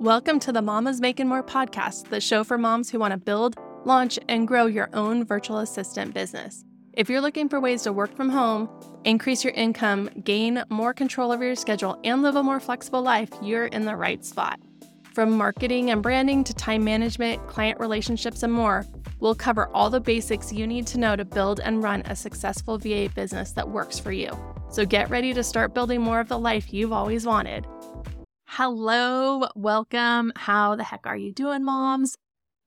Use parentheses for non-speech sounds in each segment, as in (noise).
Welcome to the Mamas Making More podcast, the show for moms who want to build, launch, and grow your own virtual assistant business. If you're looking for ways to work from home, increase your income, gain more control over your schedule, and live a more flexible life, you're in the right spot. From marketing and branding to time management, client relationships, and more, we'll cover all the basics you need to know to build and run a successful VA business that works for you. So get ready to start building more of the life you've always wanted. Hello, welcome. How the heck are you doing, moms?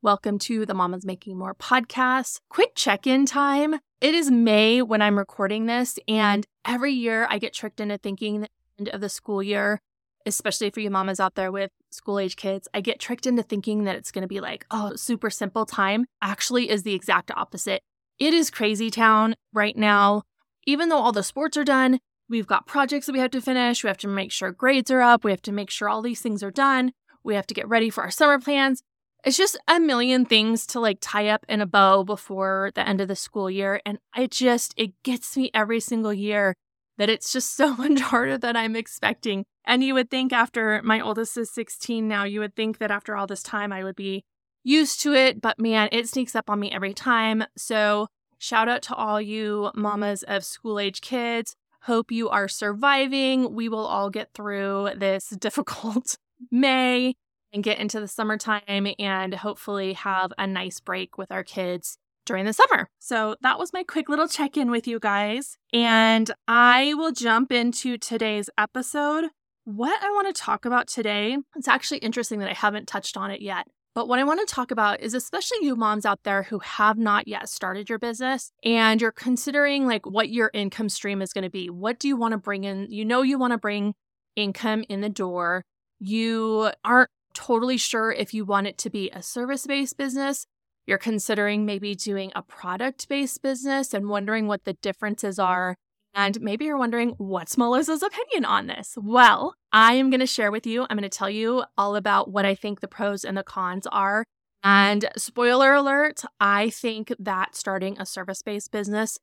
Welcome to the Mamas Making More podcast. Quick check in time. It is May when I'm recording this, and every year I get tricked into thinking the end of the school year especially for you mamas out there with school age kids, I get tricked into thinking that it's going to be like, oh, super simple time. Actually, is the exact opposite. It is crazy town right now. Even though all the sports are done, we've got projects that we have to finish. We have to make sure grades are up. We have to make sure all these things are done. We have to get ready for our summer plans. It's just a million things to like tie up in a bow before the end of the school year. And it just, it gets me every single year that it's just (laughs) so much harder than I'm expecting. And you would think after my oldest is 16 now, you would think that after all this time I would be used to it, but man, it sneaks up on me every time. So, shout out to all you mamas of school age kids. Hope you are surviving. We will all get through this (laughs) difficult May and get into the summertime and hopefully have a nice break with our kids during the summer. So that was my quick little check in with you guys. And I will jump into today's episode. What I want to talk about today, it's actually interesting that I haven't touched on it yet. But what I want to talk about is especially you moms out there who have not yet started your business and you're considering like what your income stream is going to be. What do you want to bring in? You know, you want to bring income in the door. You aren't totally sure if you want it to be a service based business you're considering maybe doing a product based business and wondering what the differences are. And maybe you're wondering, what's Melyssa's opinion on this? Well, I am going to share with you, I'm going to tell you all about what I think the pros and the cons are. And spoiler alert, I think that starting a service based business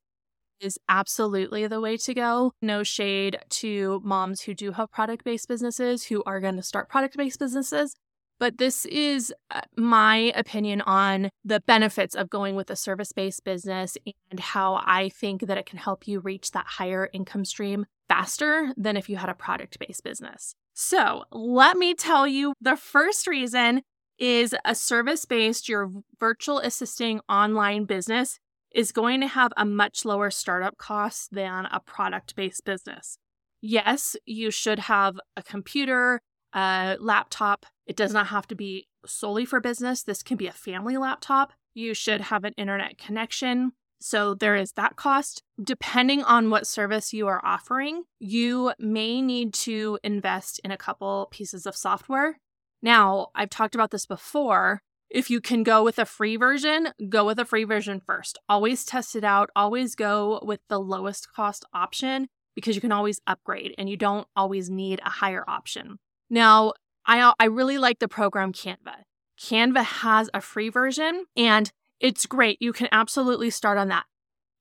is absolutely the way to go. No shade to moms who do have product based businesses who are going to start product based businesses. But this is uh, my opinion on the benefits of going with a service based business and how I think that it can help you reach that higher income stream faster than if you had a product based business. So, let me tell you the first reason is a service based, your virtual assisting online business is going to have a much lower startup cost than a product based business. Yes, you should have a computer, a laptop. It does not have to be solely for business. This can be a family laptop. You should have an internet connection. So there is that cost. Depending on what service you are offering, you may need to invest in a couple pieces of software. Now, I've talked about this before. If you can go with a free version, go with a free version first. Always test it out. Always go with the lowest cost option because you can always upgrade and you don't always need a higher option. Now, I, I really like the program Canva. Canva has a free version and it's great. You can absolutely start on that.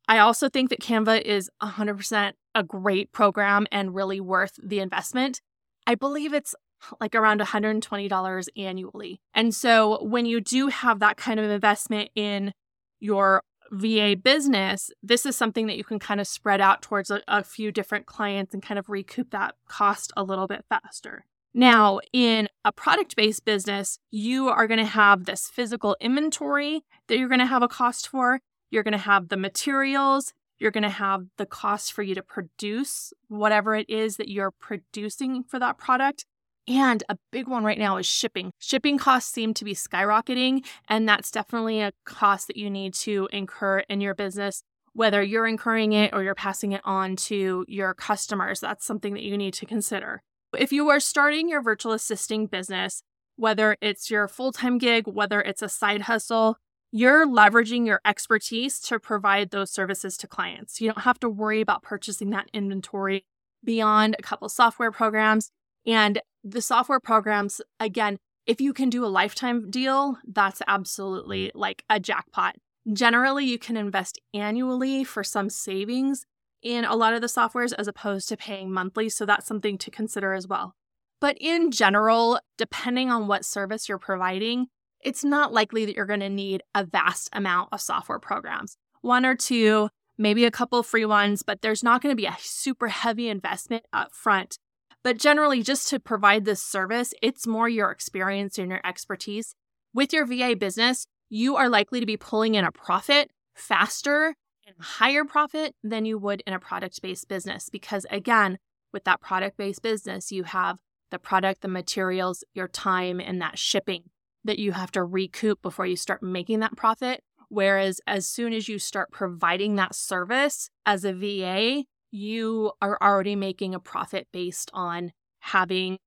I also think that Canva is 100% a great program and really worth the investment. I believe it's like around $120 annually. And so when you do have that kind of investment in your VA business, this is something that you can kind of spread out towards a, a few different clients and kind of recoup that cost a little bit faster. Now, in a product based business, you are going to have this physical inventory that you're going to have a cost for. You're going to have the materials. You're going to have the cost for you to produce whatever it is that you're producing for that product. And a big one right now is shipping. Shipping costs seem to be skyrocketing, and that's definitely a cost that you need to incur in your business, whether you're incurring it or you're passing it on to your customers. That's something that you need to consider. If you are starting your virtual assisting business, whether it's your full time gig, whether it's a side hustle, you're leveraging your expertise to provide those services to clients. You don't have to worry about purchasing that inventory beyond a couple software programs. And the software programs, again, if you can do a lifetime deal, that's absolutely mm. like a jackpot. Generally, you can invest annually for some savings in a lot of the softwares as opposed to paying monthly. So that's something to consider as well. But in general, depending on what service you're providing, it's not likely that you're going to need a vast amount of software programs. One or two, maybe a couple free ones, but there's not going to be a super heavy investment up front. But generally, just to provide this service, it's more your experience and your expertise. With your VA business, you are likely to be pulling in a profit faster higher profit than you would in a product based business. Because again, with that product based business, you have the product, the materials, your time, and that shipping that you have to recoup before you start making that profit. Whereas as soon as you start providing that service as a VA, you are already making a profit based on having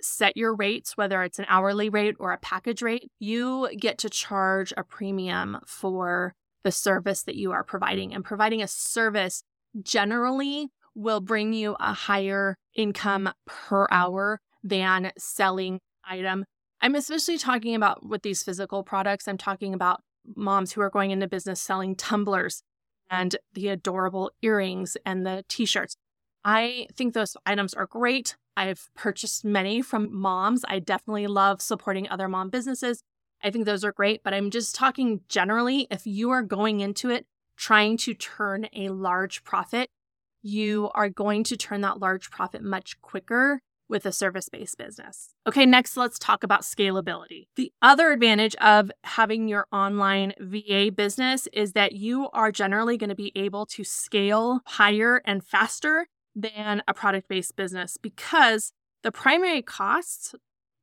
set your rates, whether it's an hourly rate or a package rate. You get to charge a premium for the service that you are providing. And providing a service generally will bring you a higher income per hour than selling item. I'm especially talking about with these physical products. I'm talking about moms who are going into business selling tumblers and the adorable earrings and the t-shirts. I think those items are great. I've purchased many from moms. I definitely love supporting other mom businesses. I think those are great, but I'm just talking generally. If you are going into it trying to turn a large profit, you are going to turn that large profit much quicker with a service based business. Okay, next let's talk about scalability. The other advantage of having your online VA business is that you are generally going to be able to scale higher and faster than a product based business because the primary costs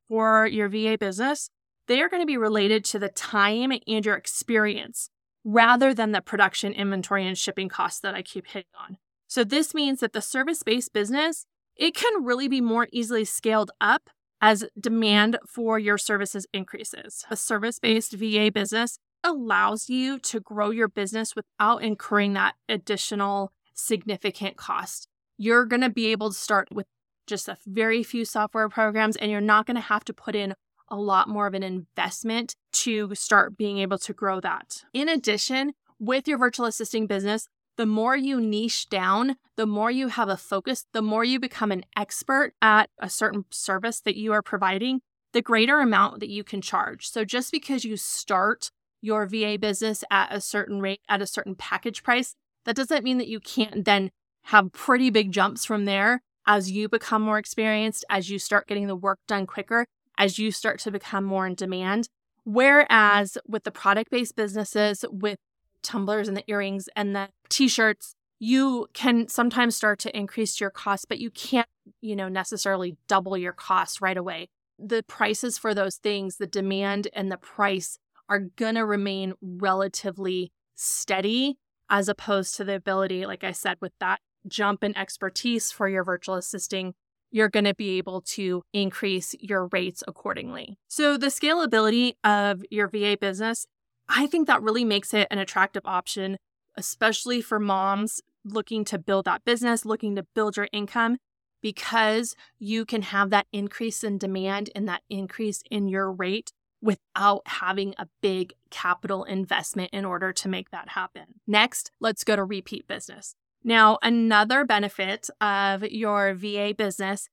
for your VA business they are going to be related to the time and your experience rather than the production, inventory, and shipping costs that I keep hitting on. So this means that the service-based business, it can really be more easily scaled up as demand for your services increases. A service-based VA business allows you to grow your business without incurring that additional significant cost. You're going to be able to start with just a very few software programs and you're not going to have to put in a lot more of an investment to start being able to grow that. In addition, with your virtual assisting business, the more you niche down, the more you have a focus, the more you become an expert at a certain service that you are providing, the greater amount that you can charge. So just because you start your VA business at a certain rate, at a certain package price, that doesn't mean that you can't then have pretty big jumps from there as you become more experienced, as you start getting the work done quicker as you start to become more in demand. Whereas with the product based businesses, with tumblers and the earrings and the t shirts, you can sometimes start to increase your cost, but you can't, you know, necessarily double your cost right away. The prices for those things, the demand and the price are going to remain relatively steady as opposed to the ability, like I said, with that jump in expertise for your virtual assisting you're going to be able to increase your rates accordingly. So, the scalability of your VA business, I think that really makes it an attractive option, especially for moms looking to build that business, looking to build your income, because you can have that increase in demand and that increase in your rate without having a big capital investment in order to make that happen. Next, let's go to repeat business. Now, another benefit of your VA business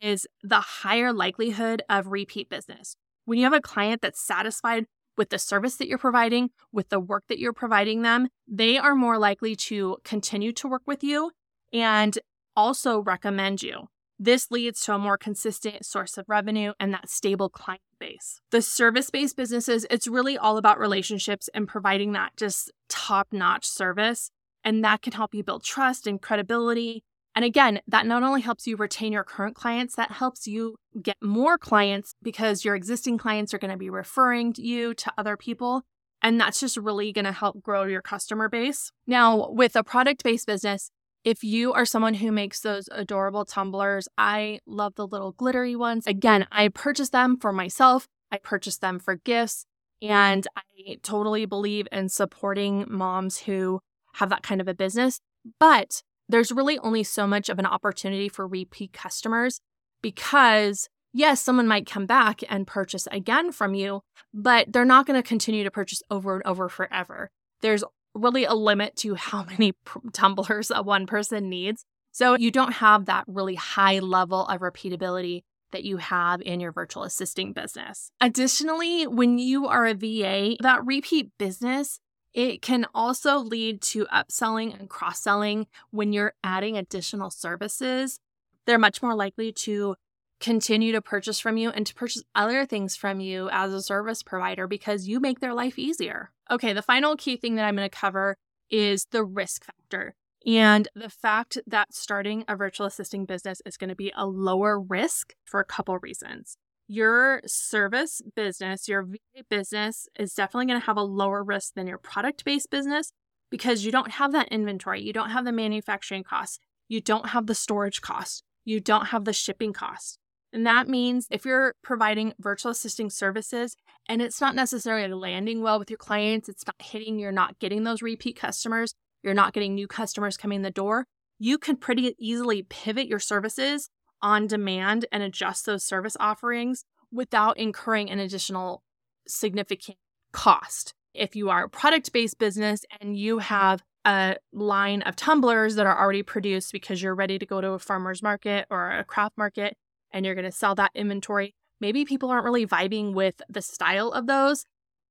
is the higher likelihood of repeat business. When you have a client that's satisfied with the service that you're providing, with the work that you're providing them, they are more likely to continue to work with you and also recommend you. This leads to a more consistent source of revenue and that stable client base. The service based businesses, it's really all about relationships and providing that just top notch service and that can help you build trust and credibility. And again, that not only helps you retain your current clients, that helps you get more clients because your existing clients are going to be referring you to other people. And that's just really going to help grow your customer base. Now, with a product based business, if you are someone who makes those adorable tumblers, I love the little glittery ones. Again, I purchase them for myself, I purchase them for gifts, and I totally believe in supporting moms who have that kind of a business. But there's really only so much of an opportunity for repeat customers because, yes, someone might come back and purchase again from you, but they're not going to continue to purchase over and over forever. There's really a limit to how (laughs) many tumblers a one person needs. So you don't have that really high level of repeatability that you have in your virtual assisting business. Additionally, when you are a VA, that repeat business it can also lead to upselling and cross selling when you're adding additional services. They're much more likely to continue to purchase from you and to purchase other things from you as a service provider because you make their life easier. Okay, the final key thing that I'm going to cover is the risk factor. And the fact that starting a virtual assisting business is going to be a lower risk for a couple reasons. Your service business, your VA business is definitely going to have a lower risk than your product based business because you don't have that inventory. You don't have the manufacturing costs. You don't have the storage cost. You don't have the shipping cost. And that means if you're providing virtual assisting services and it's not necessarily landing well with your clients, it's not hitting, you're not getting those repeat customers, you're not getting new customers coming in the door, you can pretty easily pivot your services on demand and adjust those service offerings without incurring an additional significant cost. If you are a product based business and you have a line of tumblers that are already produced because you're ready to go to a farmer's market or a craft market and you're going to sell that inventory, maybe people aren't really vibing with the style of those.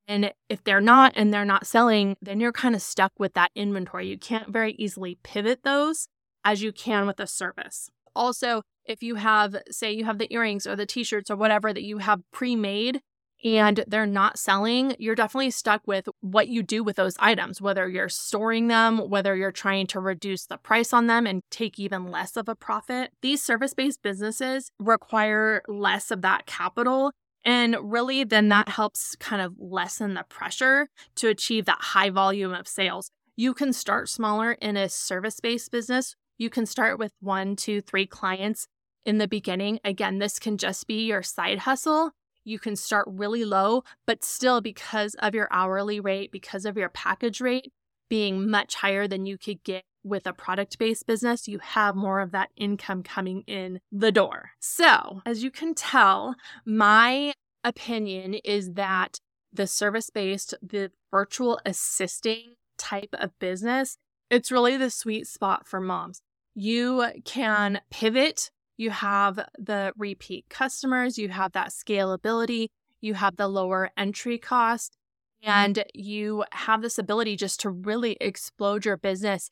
And if they're not and they're not selling, then you're kind of stuck with that inventory. You can't very easily pivot those as you can with a service. Also, if you have, say, you have the earrings or the t shirts or whatever that you have pre made and they're not selling, you're definitely stuck with what you do with those items, whether you're storing them, whether you're trying to reduce the price on them and take even less of a profit. These service based businesses require less of that capital. And really, then that helps kind of lessen the pressure to achieve that high volume of sales. You can start smaller in a service based business. You can start with one, two, three clients in the beginning. Again, this can just be your side hustle you can start really low, but still, because of your hourly rate, because of your package rate being much higher than you could get with a product based business, you have more of that income coming in the door. So, as you can tell, my opinion is that the service based, the virtual assisting type of business, it's really the sweet spot for moms. You can pivot you have the repeat customers, you have that scalability, you have the lower entry cost, mm-hmm. and you have this ability just to really explode your business.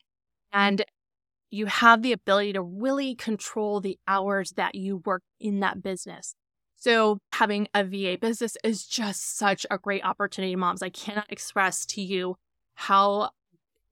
And you have the ability to really control the hours that you work in that business. So, having a VA business is just such a great opportunity, moms. I cannot express to you how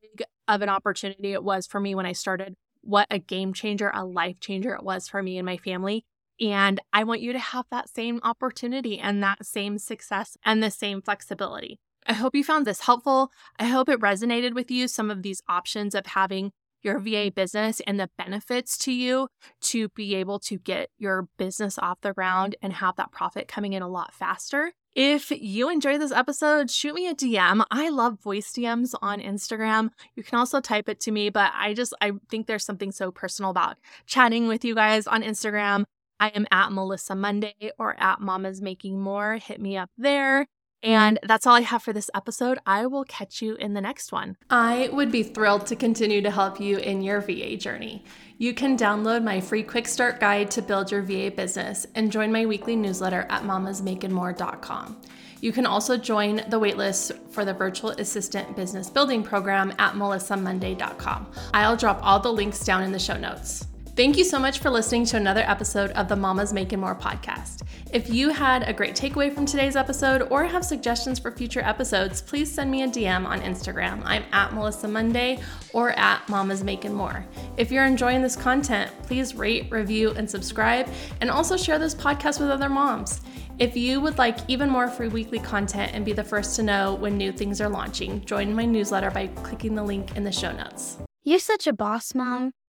big of an opportunity it was for me when I started what a game changer, a life changer it was for me and my family. And I want you to have that same opportunity and that same success and the same flexibility. I hope you found this helpful. I hope it resonated with you, some of these options of having your VA business and the benefits to you to be able to get your business off the ground and have that profit coming in a lot faster. If you enjoyed this episode, shoot me a DM. I love voice DMs on Instagram. You can also type it to me, but I just I think there's something so personal about chatting with you guys on Instagram. I am at Melyssa Munday or at Mama's Making More. Hit me up there. And that's all I have for this episode. I will catch you in the next one. I would be thrilled to continue to help you in your VA journey. You can download my free quick start guide to build your VA business and join my weekly newsletter at mamasmakingmore.com. You can also join the waitlist for the virtual assistant business building program at melyssamunday.com. I'll drop all the links down in the show notes. Thank you so much for listening to another episode of the Mamas Making More podcast. If you had a great takeaway from today's episode or have suggestions for future episodes, please send me a DM on Instagram. I'm at Melyssa Munday or at Mamas Making More. If you're enjoying this content, please rate, review, and subscribe, and also share this podcast with other moms. If you would like even more free weekly content and be the first to know when new things are launching, join my newsletter by clicking the link in the show notes. You're such a boss, Mom.